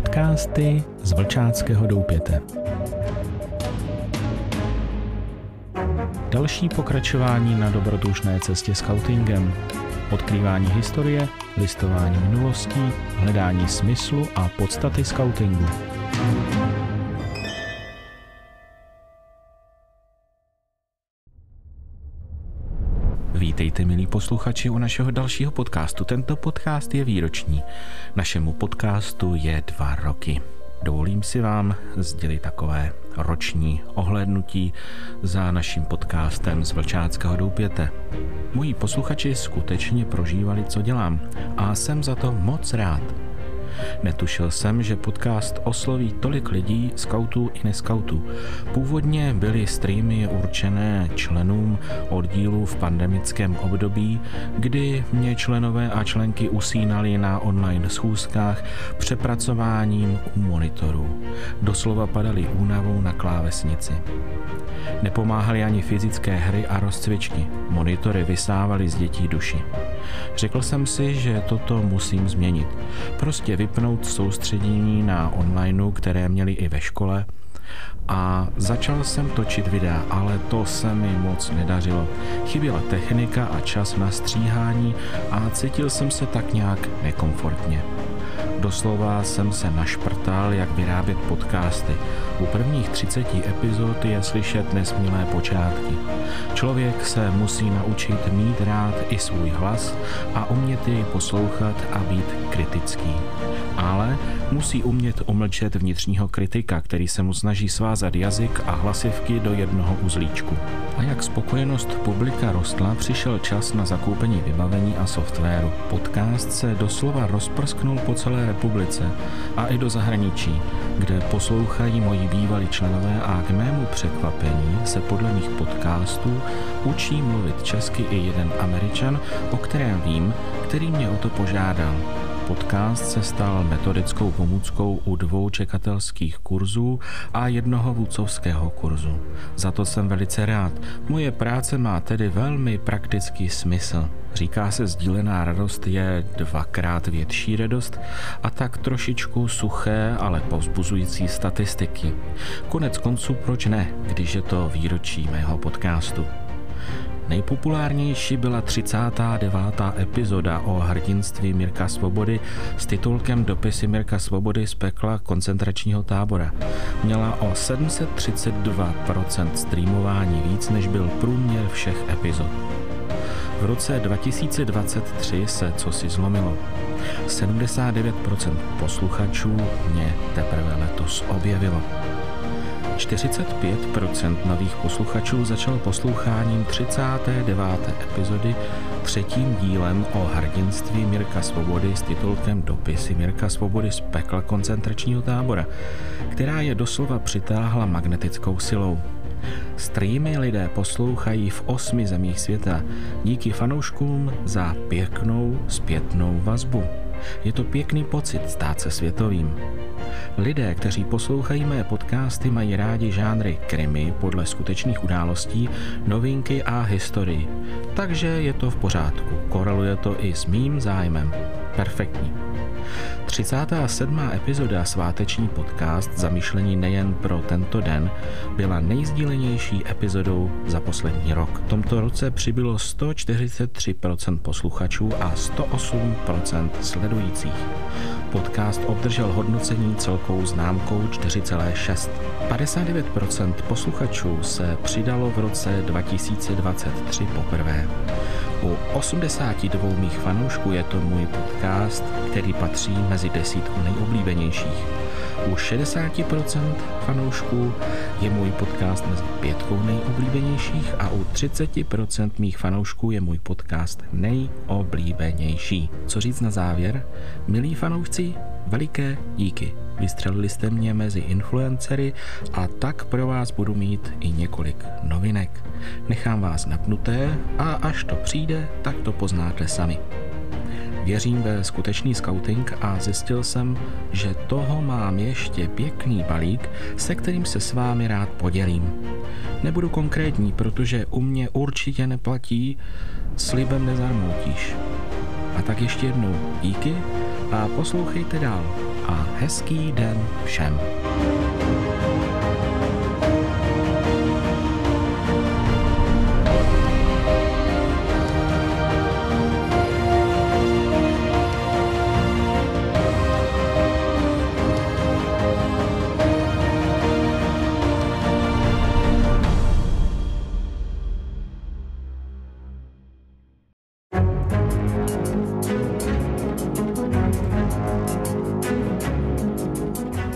Podcasty z Vlčáckého doupěte. Další pokračování na dobrodružné cestě scoutingem. Odkrývání historie, listování minulostí, hledání smyslu a podstaty scoutingu. Vítejte, milí posluchači, u našeho dalšího podcastu. Tento podcast je výroční. Našemu podcastu je dva roky. Dovolím si vám sdělit takové roční ohlédnutí za naším podcastem z Vlčáckého doupěte. Moji posluchači skutečně prožívali, co dělám a jsem za to moc rád. Netušil jsem, že podcast osloví tolik lidí, skautů i neskautů. Původně byly streamy určené členům oddílu v pandemickém období, kdy mě členové a členky usínali na online schůzkách přepracováním u monitorů. Doslova padali únavou na klávesnici. Nepomáhaly ani fyzické hry a rozcvičky. Monitory vysávaly z dětí duši. Řekl jsem si, že toto musím změnit. Prostě vypnout soustředění na onlineu, které měli i ve škole, a začal jsem točit videa, ale to se mi moc nedařilo. Chyběla technika a čas na stříhání a cítil jsem se tak nějak nekomfortně. Doslova jsem se našprtal, jak vyrábět podcasty. U prvních 30 epizod je slyšet nesmilé počátky. Člověk se musí naučit mít rád i svůj hlas a umět jej poslouchat a být kritický. Ale musí umět umlčet vnitřního kritika, který se mu snaží svázat jazyk a hlasivky do jednoho uzlíčku. A jak spokojenost publika rostla, přišel čas na zakoupení vybavení a softwaru. Podcast se doslova rozprsknul po celé republice a i do zahraničí, kde poslouchají moji bývalí členové a k mému překvapení se podle mých podcastů učí mluvit česky i jeden američan, o kterém vím, který mě o to požádal. Podcast se stal metodickou pomůckou u dvou čekatelských kurzů a jednoho vůcovského kurzu. Za to jsem velice rád. Moje práce má tedy velmi praktický smysl. Říká se, sdílená radost je dvakrát větší radost a tak trošičku suché, ale povzbuzující statistiky. Konec konců proč ne, když je to výročí mého podcastu. Nejpopulárnější byla 39. epizoda o hrdinství Mirka Svobody s titulkem Dopisy Mirka Svobody z pekla koncentračního tábora. Měla o 732% streamování víc, než byl průměr všech epizod. V roce 2023 se co si zlomilo. 79% posluchačů mě teprve letos objevilo. 45% nových posluchačů začalo posloucháním 39. epizody třetím dílem o hrdinství Mirka Svobody s titulkem Dopisy Mirka Svobody z pekla koncentračního tábora, která je doslova přitáhla magnetickou silou. Streamy lidé poslouchají v osmi zemích světa díky fanouškům za pěknou zpětnou vazbu. Je to pěkný pocit stát se světovým. Lidé, kteří poslouchají mé podcasty, mají rádi žánry krimi podle skutečných událostí, novinky a historii. Takže je to v pořádku. Koreluje to i s mým zájmem. Perfektní. 37. epizoda sváteční podcast zamýšlení nejen pro tento den byla nejsdílenější epizodou za poslední rok. V tomto roce přibylo 143% posluchačů a 108% sledujících. Podcast obdržel hodnocení celkou známkou 4,6. 59% posluchačů se přidalo v roce 2023 poprvé. U 82 mých fanoušků je to můj podcast, který patří mezi desítku nejoblíbenějších. U 60% fanoušků je můj podcast mezi pětkou nejoblíbenějších a u 30% mých fanoušků je můj podcast nejoblíbenější. Co říct na závěr? Milí fanoušci, veliké díky. Vystřelili jste mě mezi influencery a tak pro vás budu mít i několik novinek. Nechám vás napnuté a až to přijde, tak to poznáte sami. Věřím ve skutečný scouting a zjistil jsem, že toho mám ještě pěkný balík, se kterým se s vámi rád podělím. Nebudu konkrétní, protože u mě určitě neplatí slibem nezarmoutíš. A tak ještě jednou díky a poslouchejte dál a hezký den všem.